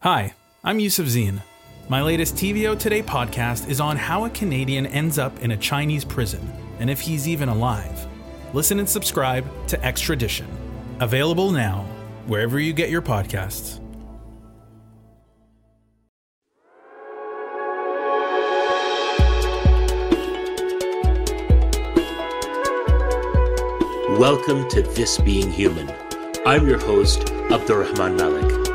Hi, I'm Yusuf Zine. My latest TVO Today podcast is on how a Canadian ends up in a Chinese prison and if he's even alive. Listen and subscribe to Extradition. Available now, wherever you get your podcasts. Welcome to This Being Human. I'm your host, Abdul-Rehman Malik.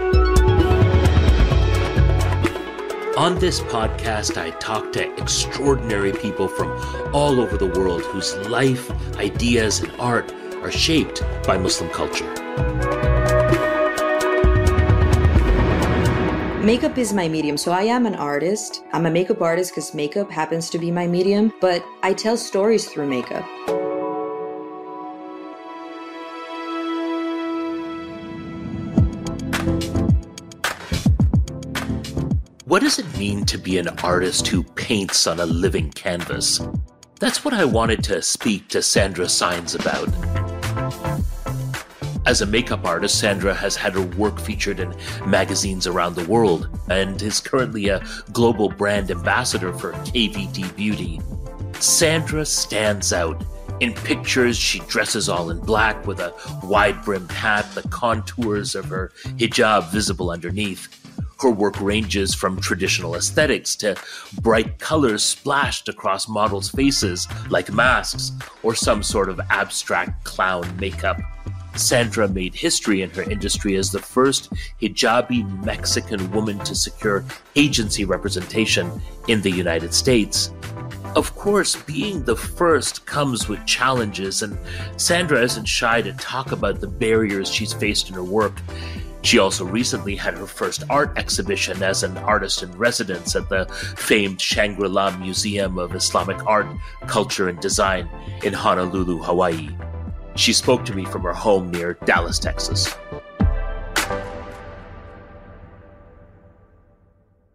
On this podcast, I talk to extraordinary people from all over the world whose life, ideas, and art are shaped by Muslim culture. Makeup is my medium, so I am an artist. I'm a makeup artist because makeup happens to be my medium, but I tell stories through makeup. What does it mean to be an artist who paints on a living canvas? That's what I wanted to speak to Sandra Saenz about. As a makeup artist, Sandra has had her work featured in magazines around the world and is currently a global brand ambassador for KVD Beauty. Sandra stands out. In pictures, she dresses all in black with a wide brimmed hat, the contours of her hijab visible underneath. Her work ranges from traditional aesthetics to bright colors splashed across models' faces like masks or some sort of abstract clown makeup. Sandra made history in her industry as the first hijabi Mexican woman to secure agency representation in the United States. Of course, being the first comes with challenges, and Sandra isn't shy to talk about the barriers she's faced in her work. She also recently had her first art exhibition as an artist in residence at the famed Shangri La Museum of Islamic Art, Culture, and Design in Honolulu, Hawaii. She spoke to me from her home near Dallas, Texas.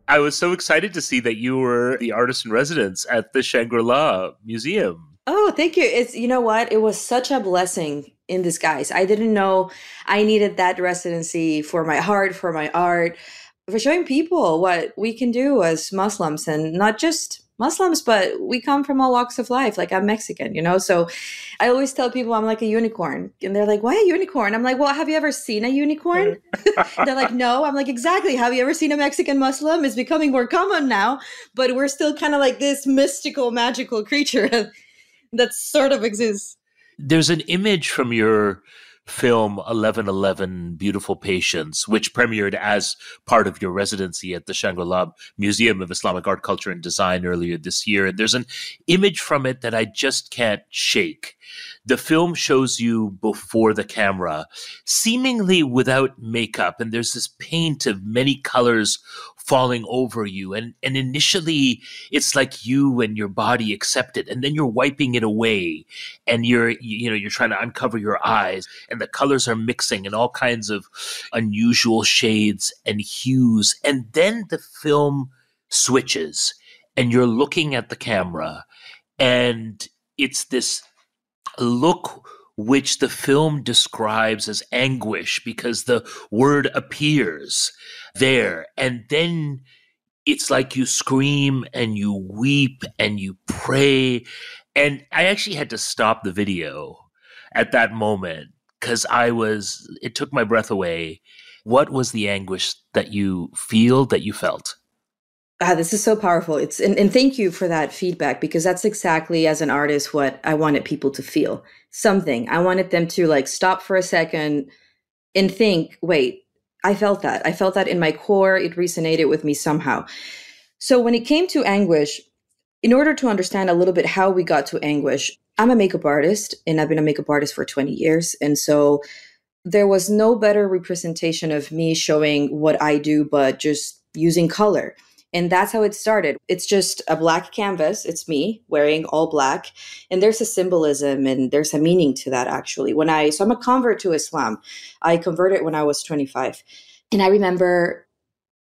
I was so excited to see that you were the artist in residence at the Shangri La Museum. Oh, thank you. It's you know what? It was such a blessing in disguise. I didn't know I needed that residency for my heart, for my art, for showing people what we can do as Muslims and not just Muslims, but we come from all walks of life. Like I'm Mexican, you know? So I always tell people I'm like a unicorn. And they're like, why a unicorn? I'm like, well, have you ever seen a unicorn? they're like, no. I'm like, exactly. Have you ever seen a Mexican Muslim? It's becoming more common now, but we're still kind of like this mystical, magical creature that sort of exists. There's an image from your film 1111 Beautiful Patience, which premiered as part of your residency at the Shangri La Museum of Islamic Art, Culture, and Design earlier this year. And there's an image from it that I just can't shake. The film shows you before the camera, seemingly without makeup, and there's this paint of many colors falling over you. And, and initially it's like you and your body accept it. And then you're wiping it away and you're, you know, you're trying to uncover your eyes the colors are mixing in all kinds of unusual shades and hues. And then the film switches and you're looking at the camera and it's this look which the film describes as anguish because the word appears there. And then it's like you scream and you weep and you pray. And I actually had to stop the video at that moment because I was, it took my breath away. What was the anguish that you feel, that you felt? Ah, this is so powerful. It's and, and thank you for that feedback because that's exactly as an artist what I wanted people to feel. Something. I wanted them to like stop for a second and think, wait, I felt that. I felt that in my core. It resonated with me somehow. So when it came to anguish, in order to understand a little bit how we got to anguish, I'm a makeup artist and I've been a makeup artist for 20 years. And so there was no better representation of me showing what I do, but just using color. And that's how it started. It's just a black canvas. It's me wearing all black. And there's a symbolism and there's a meaning to that actually. When I, so I'm a convert to Islam. I converted when I was 25. And I remember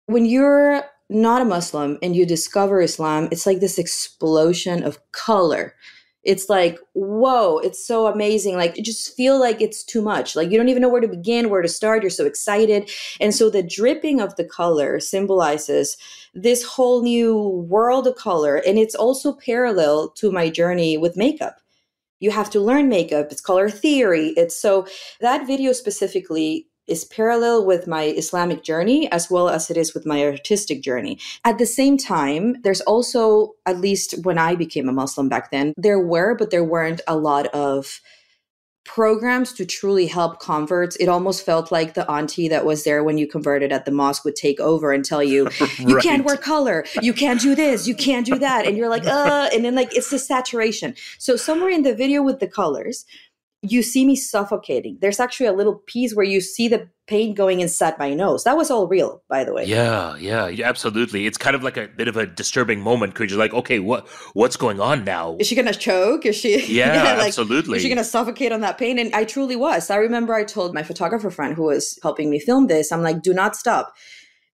when you're not a Muslim and you discover Islam, it's like this explosion of color. It's like whoa it's so amazing. Like you just feel like it's too much. Like you don't even know where to begin where to start. You're so excited. And so the dripping of the color symbolizes this whole new world of color. And it's also parallel to my journey with makeup. You have to learn makeup. It's color theory. It's so that video specifically is parallel with my Islamic journey as well as it is with my artistic journey. At the same time, there's also, at least when I became a Muslim back then, there were, but there weren't a lot of programs to truly help converts. It almost felt like the auntie that was there when you converted at the mosque would take over and tell you, you right. can't wear color, you can't do this, you can't do that. And you're like, uh, and then like it's the saturation. So somewhere in the video with the colors, you see me suffocating. There's actually a little piece where you see the pain going inside my nose. That was all real, by the way. Yeah, yeah, yeah, absolutely. It's kind of like a bit of a disturbing moment because you're like, okay, what what's going on now? Is she gonna choke? Is she? Yeah, yeah like, absolutely. Is she gonna suffocate on that pain? And I truly was. I remember I told my photographer friend who was helping me film this, I'm like, do not stop.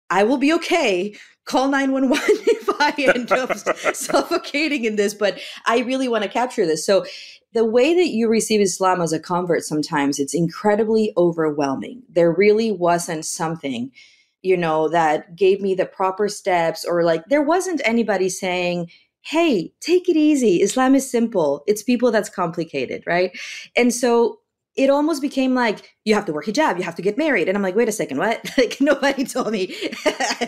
I will be okay call 911 if I end up suffocating in this, but I really want to capture this. So the way that you receive Islam as a convert sometimes it's incredibly overwhelming. There really wasn't something, you know, that gave me the proper steps or like there wasn't anybody saying, "Hey, take it easy. Islam is simple. It's people that's complicated, right?" And so it almost became like you have to wear hijab, you have to get married. And I'm like, wait a second, what? like nobody told me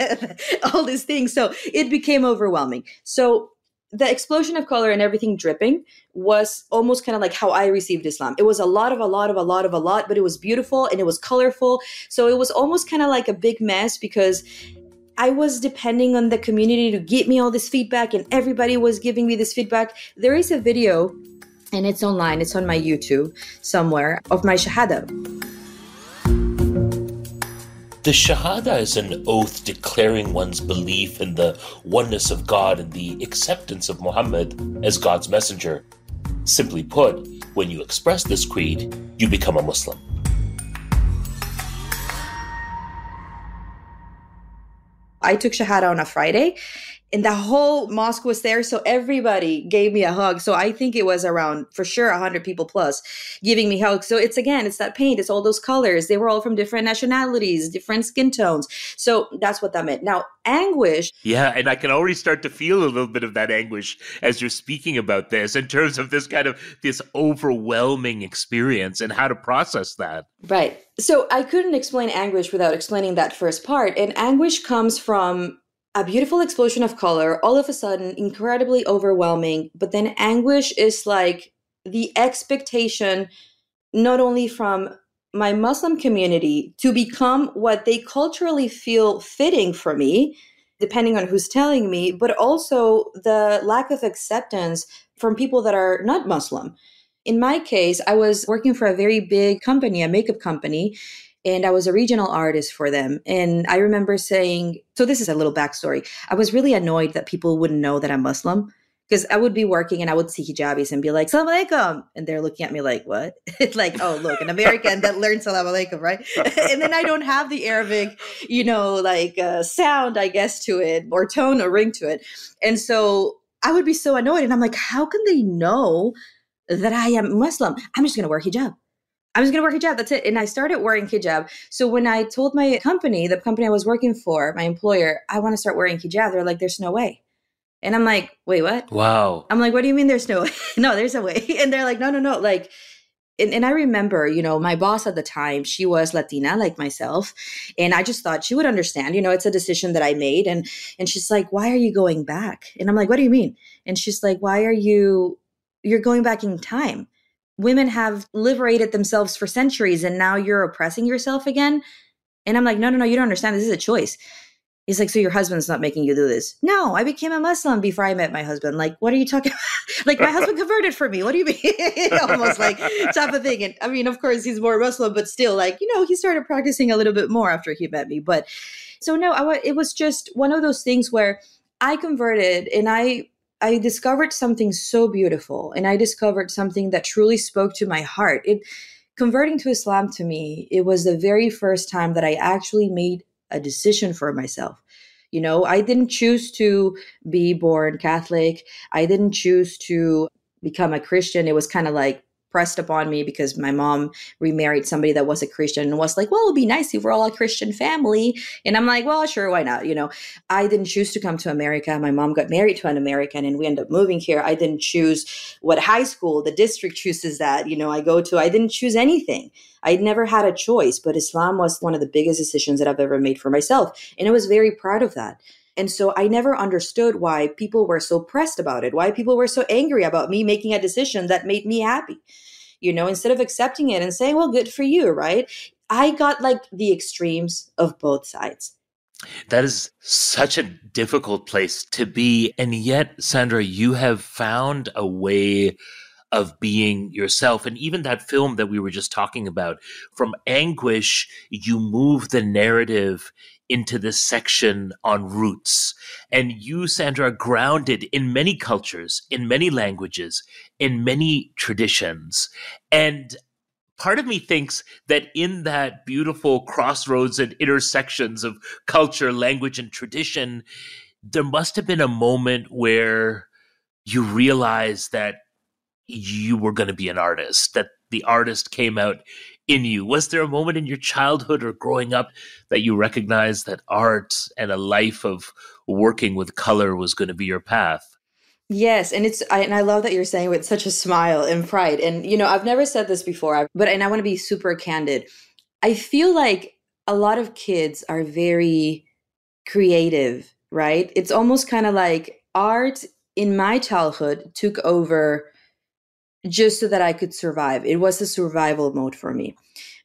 all these things. So it became overwhelming. So the explosion of color and everything dripping was almost kind of like how I received Islam. It was a lot of a lot of a lot of a lot, but it was beautiful and it was colorful. So it was almost kind of like a big mess because I was depending on the community to give me all this feedback and everybody was giving me this feedback. There is a video and it's online, it's on my YouTube somewhere of my Shahada. The Shahada is an oath declaring one's belief in the oneness of God and the acceptance of Muhammad as God's messenger. Simply put, when you express this creed, you become a Muslim. I took Shahada on a Friday and the whole mosque was there so everybody gave me a hug. So i think it was around for sure 100 people plus giving me hugs. So it's again it's that paint it's all those colors. They were all from different nationalities different skin tones. So that's what that meant. Now anguish yeah and i can already start to feel a little bit of that anguish as you're speaking about this in terms of this kind of this overwhelming experience and how to process that. Right. So i couldn't explain anguish without explaining that first part. And anguish comes from a beautiful explosion of color, all of a sudden incredibly overwhelming. But then anguish is like the expectation, not only from my Muslim community to become what they culturally feel fitting for me, depending on who's telling me, but also the lack of acceptance from people that are not Muslim. In my case, I was working for a very big company, a makeup company, and I was a regional artist for them. And I remember saying, so this is a little backstory. I was really annoyed that people wouldn't know that I'm Muslim because I would be working and I would see hijabis and be like, Salam alaikum. And they're looking at me like, what? it's like, oh, look, an American that learned Salam alaikum, right? and then I don't have the Arabic, you know, like uh, sound, I guess, to it or tone or ring to it. And so I would be so annoyed. And I'm like, how can they know that I am Muslim? I'm just going to wear hijab. I'm just gonna wear hijab. That's it. And I started wearing hijab. So when I told my company, the company I was working for, my employer, I want to start wearing hijab, they're like, "There's no way." And I'm like, "Wait, what?" Wow. I'm like, "What do you mean there's no way?" no, there's a way. And they're like, "No, no, no." Like, and, and I remember, you know, my boss at the time, she was Latina like myself, and I just thought she would understand. You know, it's a decision that I made, and and she's like, "Why are you going back?" And I'm like, "What do you mean?" And she's like, "Why are you?" You're going back in time women have liberated themselves for centuries and now you're oppressing yourself again. And I'm like, no, no, no, you don't understand. This is a choice. He's like, so your husband's not making you do this. No, I became a Muslim before I met my husband. Like, what are you talking about? like, my husband converted for me. What do you mean? Almost like type of thing. And I mean, of course, he's more Muslim, but still, like, you know, he started practicing a little bit more after he met me. But so, no, I, it was just one of those things where I converted and I I discovered something so beautiful and I discovered something that truly spoke to my heart. It converting to Islam to me, it was the very first time that I actually made a decision for myself. You know, I didn't choose to be born Catholic. I didn't choose to become a Christian, it was kind of like pressed upon me because my mom remarried somebody that was a Christian and was like, well, it'd be nice if we're all a Christian family. And I'm like, well, sure, why not? You know, I didn't choose to come to America. My mom got married to an American and we ended up moving here. I didn't choose what high school, the district chooses that, you know, I go to. I didn't choose anything. I'd never had a choice, but Islam was one of the biggest decisions that I've ever made for myself. And I was very proud of that. And so I never understood why people were so pressed about it, why people were so angry about me making a decision that made me happy. You know, instead of accepting it and saying, well, good for you, right? I got like the extremes of both sides. That is such a difficult place to be. And yet, Sandra, you have found a way of being yourself. And even that film that we were just talking about, from anguish, you move the narrative into this section on roots. And you, Sandra, are grounded in many cultures, in many languages, in many traditions. And part of me thinks that in that beautiful crossroads and intersections of culture, language, and tradition, there must have been a moment where you realized that you were going to be an artist, that the artist came out in you? Was there a moment in your childhood or growing up that you recognized that art and a life of working with color was going to be your path? Yes, and it's I, and I love that you're saying with such a smile and pride. And you know, I've never said this before, but and I want to be super candid. I feel like a lot of kids are very creative, right? It's almost kind of like art in my childhood took over just so that I could survive. It was a survival mode for me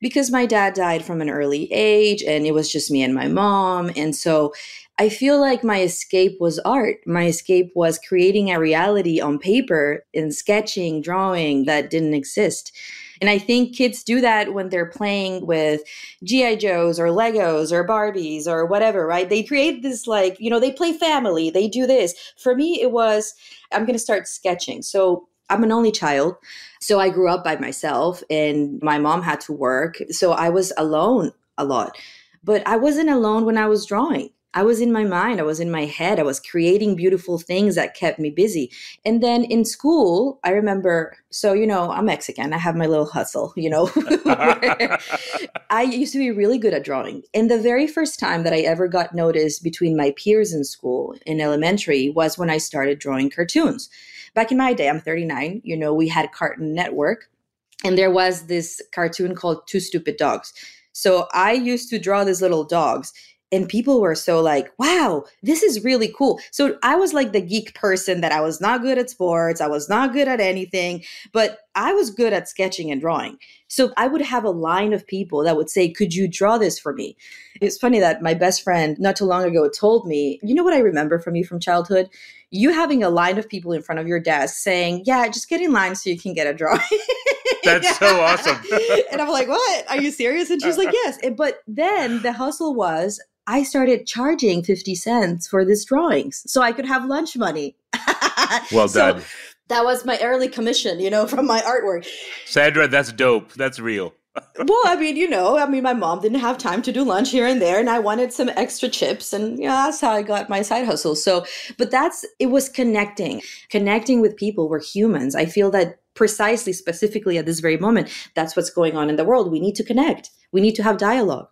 because my dad died from an early age and it was just me and my mom. And so I feel like my escape was art. My escape was creating a reality on paper and sketching, drawing that didn't exist. And I think kids do that when they're playing with G.I. Joes or Legos or Barbies or whatever, right? They create this, like, you know, they play family, they do this. For me, it was, I'm going to start sketching. So I'm an only child. So I grew up by myself and my mom had to work. So I was alone a lot. But I wasn't alone when I was drawing. I was in my mind, I was in my head, I was creating beautiful things that kept me busy. And then in school, I remember, so, you know, I'm Mexican, I have my little hustle, you know. I used to be really good at drawing. And the very first time that I ever got noticed between my peers in school in elementary was when I started drawing cartoons back in my day, I'm 39, you know, we had Cartoon Network and there was this cartoon called Two Stupid Dogs. So I used to draw these little dogs and people were so like wow this is really cool so i was like the geek person that i was not good at sports i was not good at anything but i was good at sketching and drawing so i would have a line of people that would say could you draw this for me it's funny that my best friend not too long ago told me you know what i remember from you from childhood you having a line of people in front of your desk saying yeah just get in line so you can get a drawing That's so awesome. and I'm like, what? Are you serious? And she's like, yes. But then the hustle was I started charging 50 cents for these drawings so I could have lunch money. well so done. That was my early commission, you know, from my artwork. Sandra, that's dope. That's real. well, I mean, you know, I mean, my mom didn't have time to do lunch here and there, and I wanted some extra chips, and yeah, that's how I got my side hustle. So, but that's it was connecting, connecting with people. We're humans. I feel that precisely, specifically at this very moment, that's what's going on in the world. We need to connect. We need to have dialogue.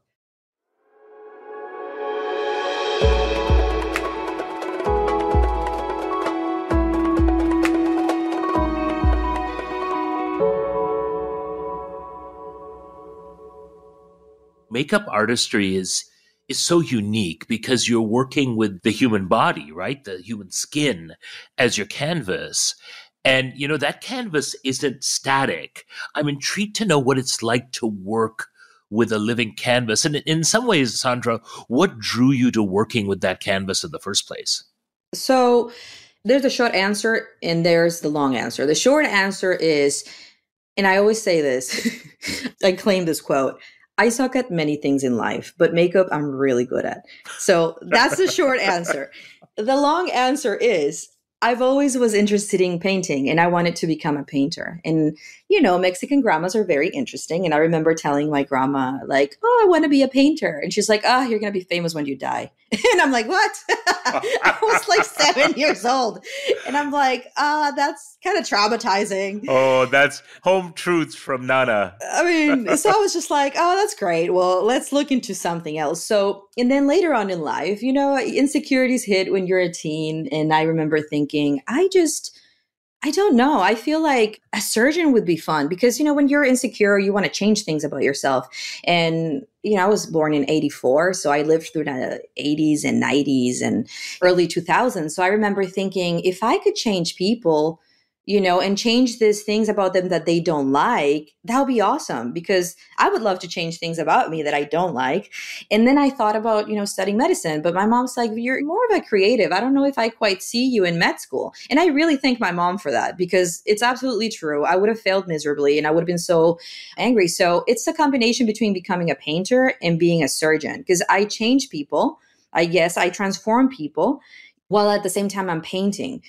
Makeup artistry is is so unique because you're working with the human body, right? The human skin as your canvas. And you know that canvas isn't static. I'm intrigued to know what it's like to work with a living canvas. And in some ways, Sandra, what drew you to working with that canvas in the first place? So there's a short answer and there's the long answer. The short answer is, and I always say this, I claim this quote I suck at many things in life, but makeup I'm really good at. So that's the short answer. The long answer is I've always was interested in painting and I wanted to become a painter. And you know, Mexican grandmas are very interesting and I remember telling my grandma like, "Oh, I want to be a painter." And she's like, "Oh, you're going to be famous when you die." and I'm like, "What?" I was like 7 years old. And I'm like, "Ah, uh, that's kind of traumatizing." Oh, that's home truths from Nana. I mean, so I was just like, "Oh, that's great. Well, let's look into something else." So, and then later on in life, you know, insecurities hit when you're a teen and I remember thinking, "I just I don't know. I feel like a surgeon would be fun because, you know, when you're insecure, you want to change things about yourself. And, you know, I was born in 84. So I lived through the 80s and 90s and early 2000s. So I remember thinking if I could change people, you know, and change these things about them that they don't like, that'll be awesome because I would love to change things about me that I don't like. And then I thought about, you know, studying medicine, but my mom's like, you're more of a creative. I don't know if I quite see you in med school. And I really thank my mom for that because it's absolutely true. I would have failed miserably and I would have been so angry. So it's a combination between becoming a painter and being a surgeon because I change people. I guess I transform people while at the same time I'm painting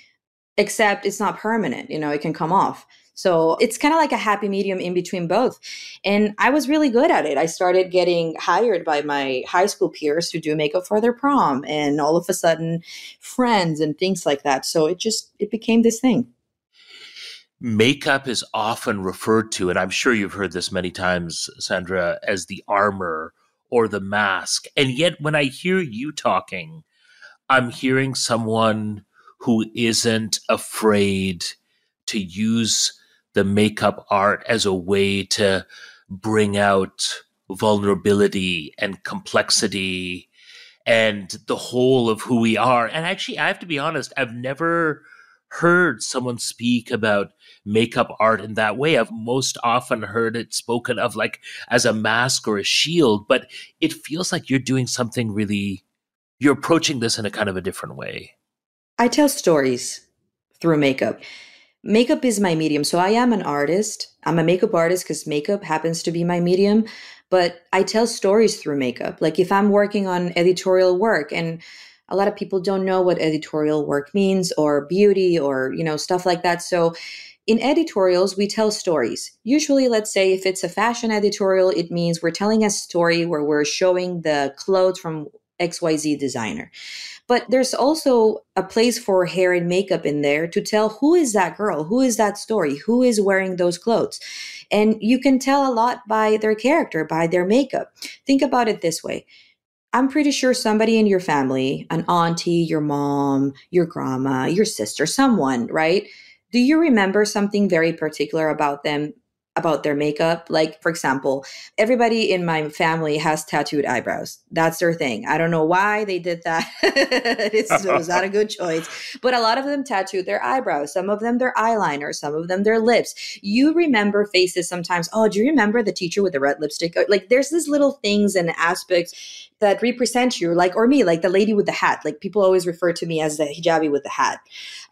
except it's not permanent, you know, it can come off. So it's kind of like a happy medium in between both. And I was really good at it. I started getting hired by my high school peers to do makeup for their prom and all of a sudden friends and things like that. So it just it became this thing. Makeup is often referred to and I'm sure you've heard this many times Sandra as the armor or the mask. And yet when I hear you talking, I'm hearing someone who isn't afraid to use the makeup art as a way to bring out vulnerability and complexity and the whole of who we are. And actually, I have to be honest, I've never heard someone speak about makeup art in that way. I've most often heard it spoken of like as a mask or a shield, but it feels like you're doing something really, you're approaching this in a kind of a different way. I tell stories through makeup. Makeup is my medium. So I am an artist. I'm a makeup artist because makeup happens to be my medium. But I tell stories through makeup. Like if I'm working on editorial work and a lot of people don't know what editorial work means or beauty or, you know, stuff like that. So in editorials, we tell stories. Usually, let's say if it's a fashion editorial, it means we're telling a story where we're showing the clothes from XYZ designer. But there's also a place for hair and makeup in there to tell who is that girl, who is that story, who is wearing those clothes. And you can tell a lot by their character, by their makeup. Think about it this way. I'm pretty sure somebody in your family, an auntie, your mom, your grandma, your sister, someone, right? Do you remember something very particular about them about their makeup. Like, for example, everybody in my family has tattooed eyebrows. That's their thing. I don't know why they did that. it was not a good choice. But a lot of them tattooed their eyebrows, some of them their eyeliner, some of them their lips. You remember faces sometimes. Oh, do you remember the teacher with the red lipstick? Uh, like, there's these little things and aspects that represent you, like, or me, like the lady with the hat. Like, people always refer to me as the hijabi with the hat.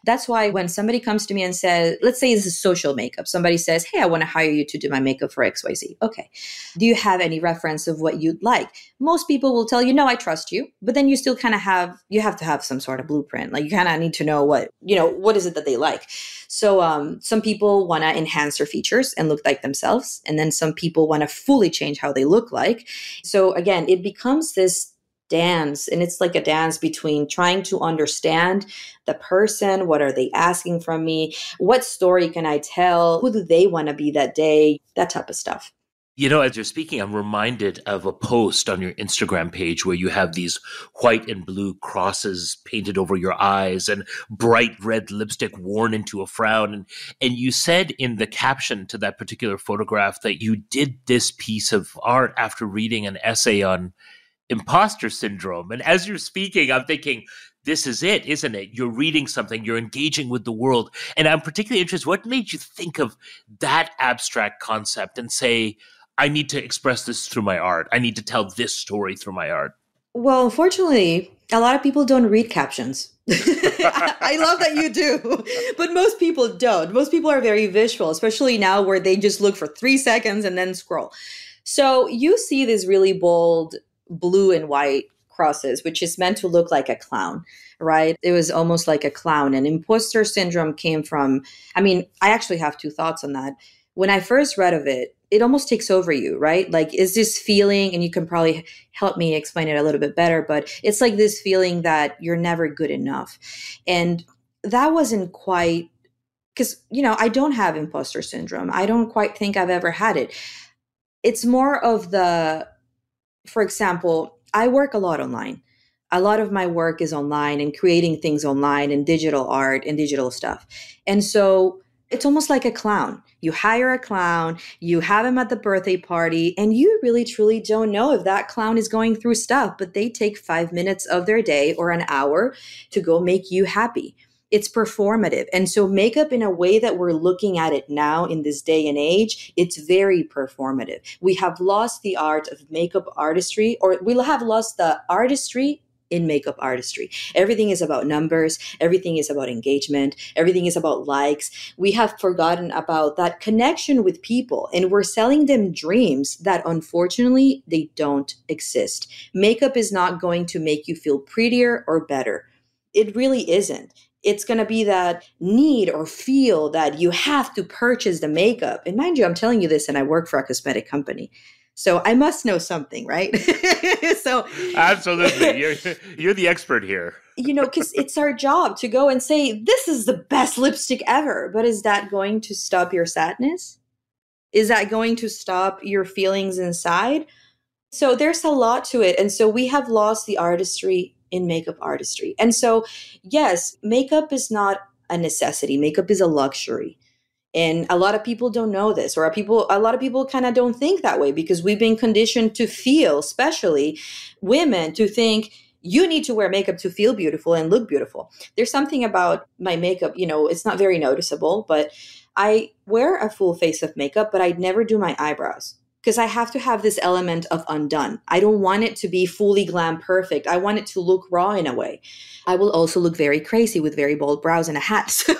That's why when somebody comes to me and says, let's say this is social makeup, somebody says, Hey, I want to hire you to do my makeup for XYZ. Okay. Do you have any reference of what you'd like? Most people will tell you, No, I trust you. But then you still kind of have, you have to have some sort of blueprint. Like you kind of need to know what, you know, what is it that they like. So um, some people want to enhance their features and look like themselves. And then some people want to fully change how they look like. So again, it becomes this dance and it's like a dance between trying to understand the person what are they asking from me what story can i tell who do they want to be that day that type of stuff you know, as you're speaking, I'm reminded of a post on your Instagram page where you have these white and blue crosses painted over your eyes and bright red lipstick worn into a frown. And, and you said in the caption to that particular photograph that you did this piece of art after reading an essay on imposter syndrome. And as you're speaking, I'm thinking, this is it, isn't it? You're reading something, you're engaging with the world. And I'm particularly interested, what made you think of that abstract concept and say, I need to express this through my art? I need to tell this story through my art? Well, unfortunately, a lot of people don't read captions. I love that you do, but most people don't. Most people are very visual, especially now where they just look for three seconds and then scroll. So you see this really bold blue and white crosses, which is meant to look like a clown, right? It was almost like a clown. And imposter syndrome came from, I mean, I actually have two thoughts on that. When I first read of it, it almost takes over you, right? Like, is this feeling, and you can probably help me explain it a little bit better, but it's like this feeling that you're never good enough. And that wasn't quite because you know i don't have imposter syndrome i don't quite think i've ever had it it's more of the for example i work a lot online. A lot of my work is online and creating things online and digital art and digital stuff. And so it's almost like a clown. You hire a clown you have him at the birthday party and you really truly don't know if that clown is going through stuff but they take five minutes of their day or an hour to go make you happy it's performative. And so, makeup, in a way that we're looking at it now in this day and age, it's very performative. We have lost the art of makeup artistry, or we'll have lost the artistry in makeup artistry. Everything is about numbers, everything is about engagement, everything is about likes. We have forgotten about that connection with people and we're selling them dreams that unfortunately they don't exist. Makeup is not going to make you feel prettier or better. It really isn't it's going to be that need or feel that you have to purchase the makeup. And mind you, I'm telling you this, and I work for a cosmetic company. So I must know something, right? so absolutely, you're you're the expert here. you know, because it's our job to go and say this is the best lipstick ever. But is that going to stop your sadness? Is that going to stop your feelings inside? So there's a lot to it, and so we have lost the artistry in makeup artistry. And so, yes, makeup is not a necessity. Makeup is a luxury. And a lot of people don't know this, or people, a lot of people kind of don't think that way because we've been conditioned to feel, especially women, to think you need to wear makeup to feel beautiful and look beautiful. There's something about my makeup, you know, it's not very noticeable, but I wear a full face of makeup, but I never do my eyebrows because I have to have this element of undone. I don't want it to be fully glam perfect. I want it to look raw in a way. I will also look very crazy with very bold brows and a hat. So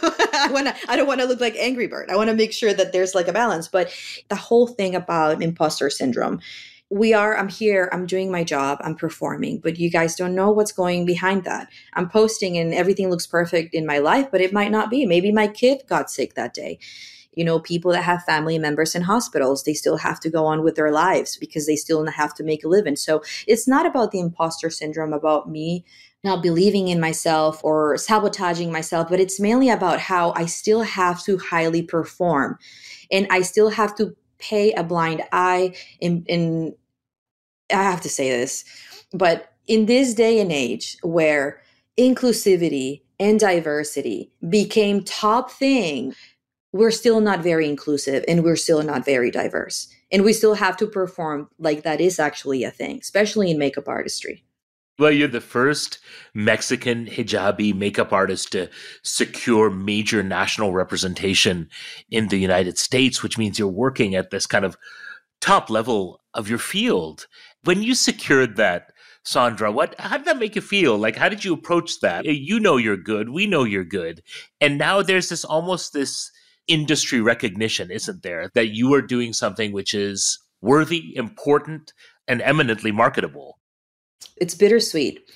I want I don't want to look like Angry Bird. I want to make sure that there's like a balance, but the whole thing about imposter syndrome we are i'm here i'm doing my job i'm performing but you guys don't know what's going behind that i'm posting and everything looks perfect in my life but it might not be maybe my kid got sick that day you know people that have family members in hospitals they still have to go on with their lives because they still have to make a living. So it's not about the imposter syndrome about me not believing in myself or sabotaging myself but it's mainly about how i still have to highly perform. And i still have to pay a blind eye in in i have to say this but in this day and age where inclusivity and diversity became top thing we're still not very inclusive and we're still not very diverse. And we still have to perform like that is actually a thing, especially in makeup artistry. Well, you're the first Mexican hijabi makeup artist to secure major national representation in the United States, which means you're working at this kind of top level of your field. When you secured that, Sandra, what how did that make you feel? Like how did you approach that? You know you're good, we know you're good. And now there's this almost this industry recognition, isn't there? That you are doing something which is worthy, important, and eminently marketable. It's bittersweet.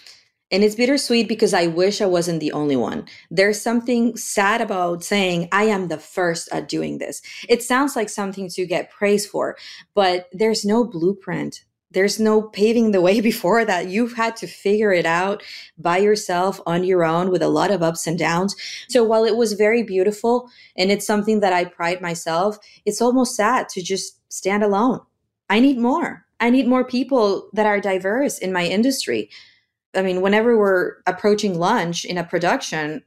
And it's bittersweet because I wish I wasn't the only one. There's something sad about saying, I am the first at doing this. It sounds like something to get praise for, but there's no blueprint there's no paving the way before that. You've had to figure it out by yourself on your own with a lot of ups and downs. So while it was very beautiful and it's something that I pride myself, it's almost sad to just stand alone. I need more. I need more people that are diverse in my industry. I mean, whenever we're approaching lunch in a production,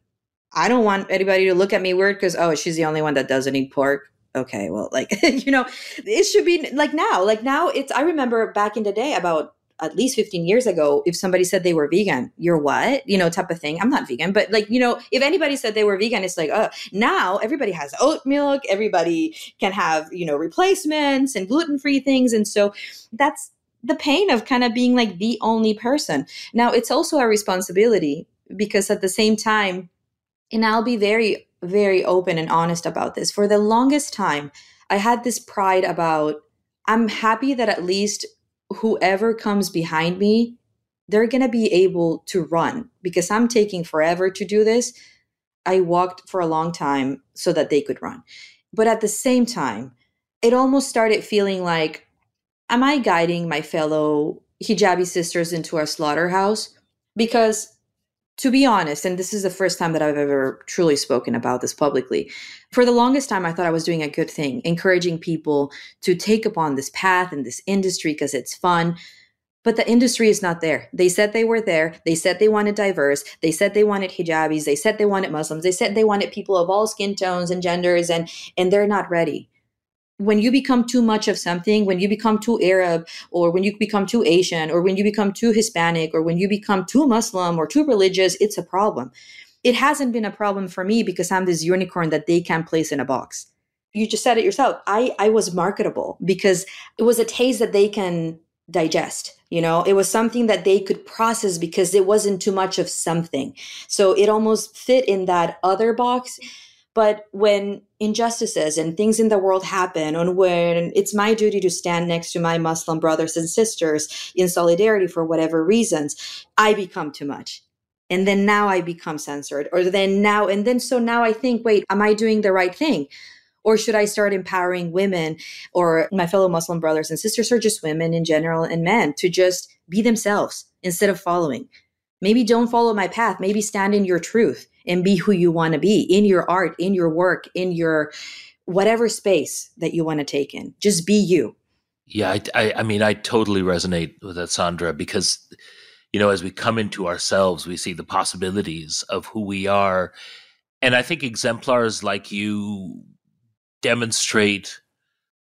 I don't want anybody to look at me weird because, oh, she's the only one that doesn't eat pork okay, well, like, you know, it should be like now, like now it's, I remember back in the day about at least 15 years ago, if somebody said they were vegan, you're what? You know, type of thing. I'm not vegan, but like, you know, if anybody said they were vegan, it's like, oh, now everybody has oat milk, everybody can have, you know, replacements and gluten free things. And so that's the pain of kind of being like the only person. Now, it's also a responsibility because at the same time, and I'll be very very open and honest about this. For the longest time, I had this pride about I'm happy that at least whoever comes behind me they're going to be able to run because I'm taking forever to do this. I walked for a long time so that they could run. But at the same time, it almost started feeling like, am I guiding my fellow hijabi sisters into a slaughterhouse? Because to be honest, and this is the first time that I've ever truly spoken about this publicly, for the longest time, I thought I was doing a good thing, encouraging people to take upon this path and this industry because it's fun. But the industry is not there. They said they were there. They said they wanted diverse. They said they wanted hijabis. They said they wanted Muslims. They said they wanted people of all skin tones and genders, and and they're not ready when you become too much of something, when you become too Arab, or when you become too Asian, or when you become too Hispanic, or when you become too Muslim or too religious, it's a problem. It hasn't been a problem for me because I'm this unicorn that they can't place in a box. You just said it yourself. I, I was marketable because it was a taste that they can digest. You know, it was something that they could process because it wasn't too much of something. So it almost fit in that other box but when injustices and things in the world happen, and when it's my duty to stand next to my Muslim brothers and sisters in solidarity for whatever reasons, I become too much. And then now I become censored. Or then now, and then so now I think, wait, am I doing the right thing? Or should I start empowering women or my fellow Muslim brothers and sisters, or just women in general and men to just be themselves instead of following? Maybe don't follow my path. Maybe stand in your truth and be who you want to be in your art, in your work, in your whatever space that you want to take in. Just be you. Yeah, I, I, I mean, I totally resonate with that, Sandra, because you know, as we come into ourselves, we see the possibilities of who we are, and I think exemplars like you demonstrate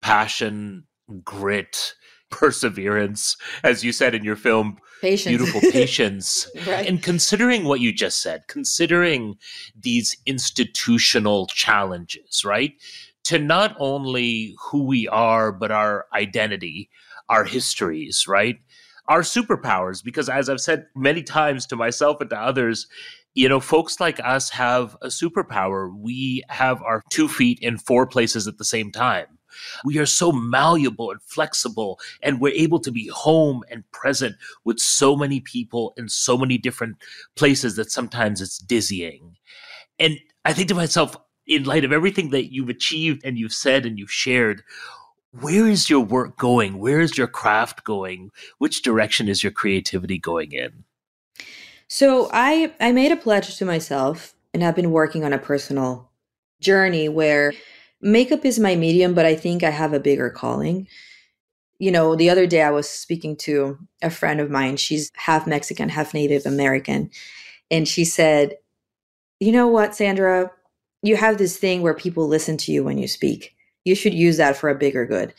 passion, grit, perseverance, as you said in your film, patience. beautiful patience. right. And considering what you just said, considering these institutional challenges, right? To not only who we are, but our identity, our histories, right? Our superpowers, because as I've said many times to myself and to others, you know, folks like us have a superpower. We have our two feet in four places at the same time we are so malleable and flexible, and we're able to be home and present with so many people in so many different places that sometimes it's dizzying. And I think to myself, in light of everything that you've achieved and you've said and you've shared, where is your work going? Where is your craft going? Which direction is your creativity going in? So I I made a pledge to myself and I've been working on a personal journey where makeup is my medium, but I think I have a bigger calling. You know, the other day I was speaking to a friend of mine. She's half Mexican, half Native American. And she said, You know what, Sandra? You have this thing where people listen to you when you speak. You should use that for a bigger good.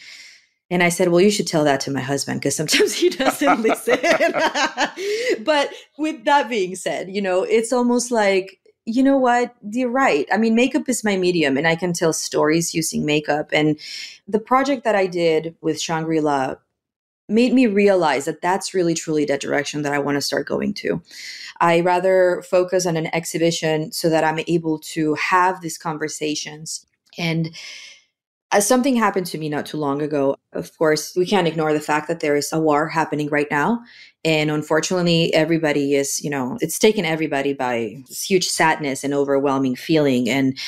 And I said, Well, you should tell that to my husband because sometimes he doesn't listen. but with that being said, you know, it's almost like you know what? You're right. I mean, makeup is my medium and I can tell stories using makeup. And the project that I did with Shangri La made me realize that that's really truly the direction that I want to start going to. I rather focus on an exhibition so that I'm able to have these conversations. And as something happened to me not too long ago, of course, we can't ignore the fact that there is a war happening right now. And unfortunately, everybody is, you know, it's taken everybody by this huge sadness and overwhelming feeling. And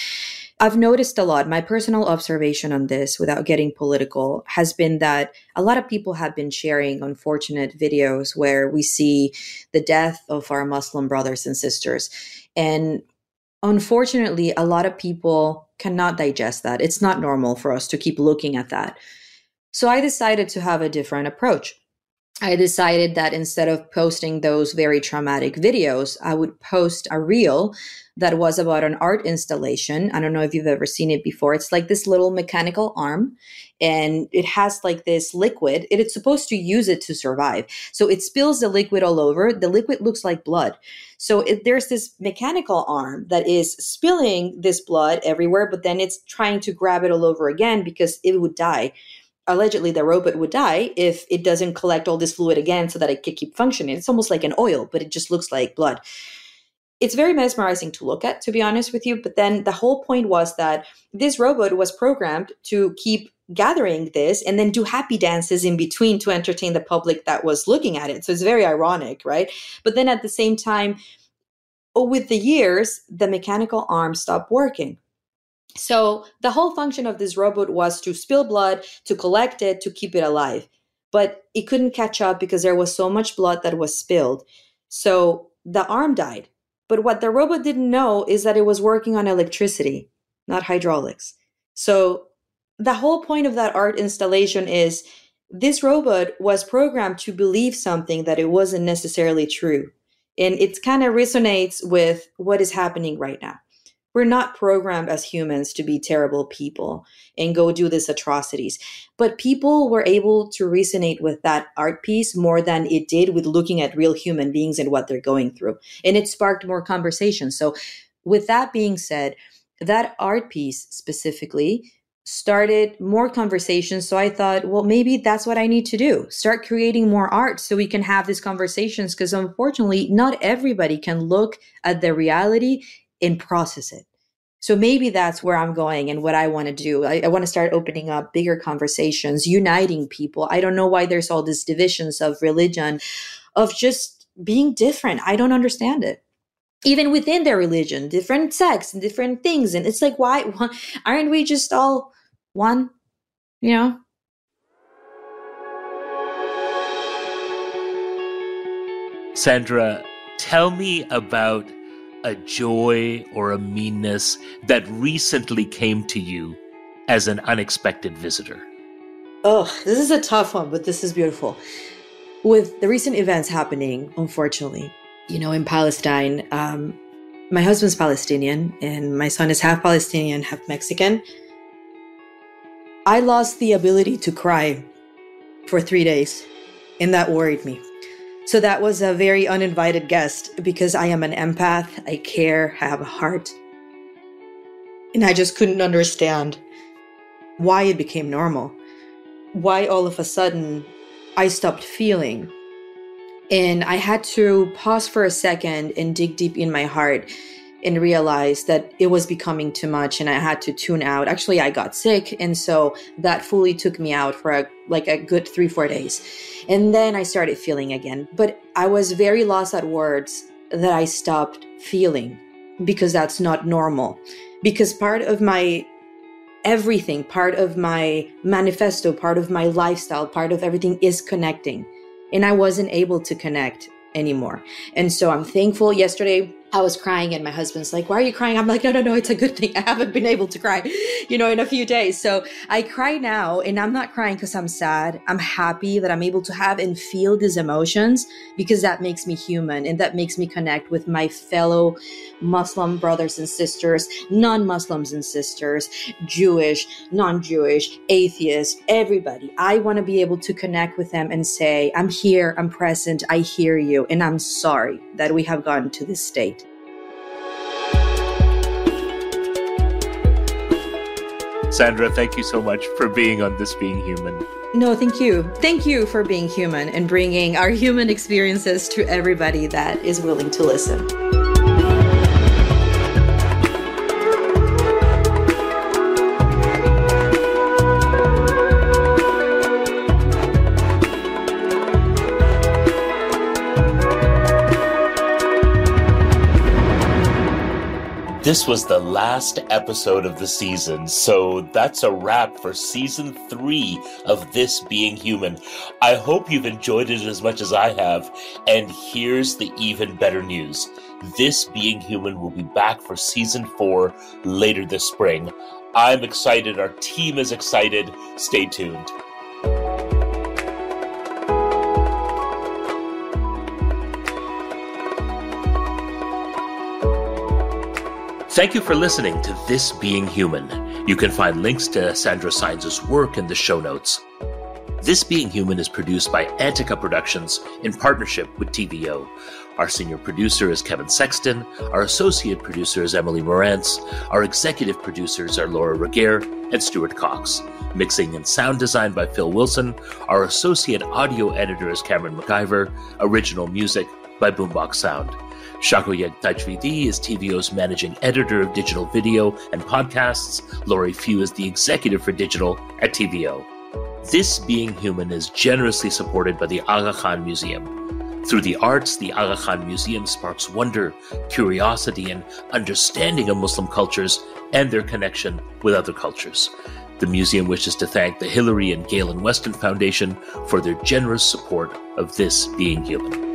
I've noticed a lot. My personal observation on this, without getting political, has been that a lot of people have been sharing unfortunate videos where we see the death of our Muslim brothers and sisters. And unfortunately, a lot of people cannot digest that. It's not normal for us to keep looking at that. So I decided to have a different approach. I decided that instead of posting those very traumatic videos, I would post a reel that was about an art installation. I don't know if you've ever seen it before. It's like this little mechanical arm and it has like this liquid. It is supposed to use it to survive. So it spills the liquid all over. The liquid looks like blood. So it, there's this mechanical arm that is spilling this blood everywhere, but then it's trying to grab it all over again because it would die allegedly the robot would die if it doesn't collect all this fluid again so that it could keep functioning. It's almost like an oil, but it just looks like blood. it's very mesmerizing to look at, to be honest with you. But then the whole point was that this robot was programmed to keep gathering this and then do happy dances in between to entertain the public that was looking at it. So it's very ironic, right? But then at the same time, with the years, the mechanical arm stopped working. So the whole function of this robot was to spill blood, to collect it, to keep it alive. But it couldn't catch up because there was so much blood that was spilled. So the arm died but what the robot didn't know is that it was working on electricity, not hydraulics. So the whole point of that art installation is this robot was programmed to believe something that it wasn't necessarily true. And it kind of resonates with what is happening right now we're not programmed as humans to be terrible people and go do these atrocities. But people were able to resonate with that art piece more than it did with looking at real human beings and what they're going through. And it sparked more conversation. So, with that being said, that art piece specifically started more conversations. So I thought, well, maybe that's what I need to do. Start creating more art so we can have these conversations. Because unfortunately, not everybody can look at the reality and process it. So maybe that's where I'm going and what I want to do. I, I want to start opening up bigger conversations, uniting people. I don't know why there's all these divisions of religion, of just being different. I don't understand it. Even within their religion, different sects and different things. And it's like, why, why aren't we just all one? You know? Sandra, tell me about a joy or a meanness that recently came to you as an unexpected visitor? Oh, this is a tough one, but this is beautiful. With the recent events happening, unfortunately, you know, in Palestine, um, my husband's Palestinian and my son is half Palestinian, half Mexican. I lost the ability to cry for three days, and that worried me. So that was a very uninvited guest because I am an empath. I care, I have a heart. And I just couldn't understand why it became normal. Why all of a sudden I stopped feeling. And I had to pause for a second and dig deep in my heart and realized that it was becoming too much and I had to tune out. Actually, I got sick. And so that fully took me out for a, like a good three, four days. And then I started feeling again. But I was very lost at words that I stopped feeling because that's not normal. Because part of my everything, part of my manifesto, part of my lifestyle, part of everything is connecting. And I wasn't able to connect anymore. And so I'm thankful. Yesterday, I was crying and my husband's like, why are you crying? I'm like, no, no, no, it's a good thing. I haven't been able to cry, you know, in a few days. So I cry now and I'm not crying because I'm sad. I'm happy that I'm able to have and feel these emotions because that makes me human and that makes me connect with my fellow Muslim brothers and sisters, non-Muslims and sisters, Jewish, non-Jewish, atheists, everybody. I want to be able to connect with them and say, I'm here, I'm present, I hear you, and I'm sorry that we have gotten to this state. Sandra, thank you so much for being on This Being Human. No, thank you. Thank you for being human and bringing our human experiences to everybody that is willing to listen. This was the last episode of the season, so that's a wrap for season three of This Being Human. I hope you've enjoyed it as much as I have, and here's the even better news. This Being Human will be back for season four later this spring. I'm excited, our team is excited. Stay tuned. Thank you for listening to This Being Human. You can find links to Sandra Saenz' work in the show notes. This Being Human is produced by Antica Productions in partnership with TVO. Our senior producer is Kevin Sexton. Our associate producer is Emily Morantz. Our executive producers are Laura Regehr and Stuart Coxe. Mixing and sound design by Phil Wilson. Our associate audio editor is Cameron McIver. Original music by Boombox Sound. Shaghayegh Tajvidi is TVO's managing editor of digital video and podcasts. Laurie Few is the executive for digital at TVO. This Being Human is generously supported by the Aga Khan Museum. Through the arts, the Aga Khan Museum sparks wonder, curiosity, and understanding of Muslim cultures and their connection with other cultures. The museum wishes to thank the Hilary and Galen Weston Foundation for their generous support of This Being Human.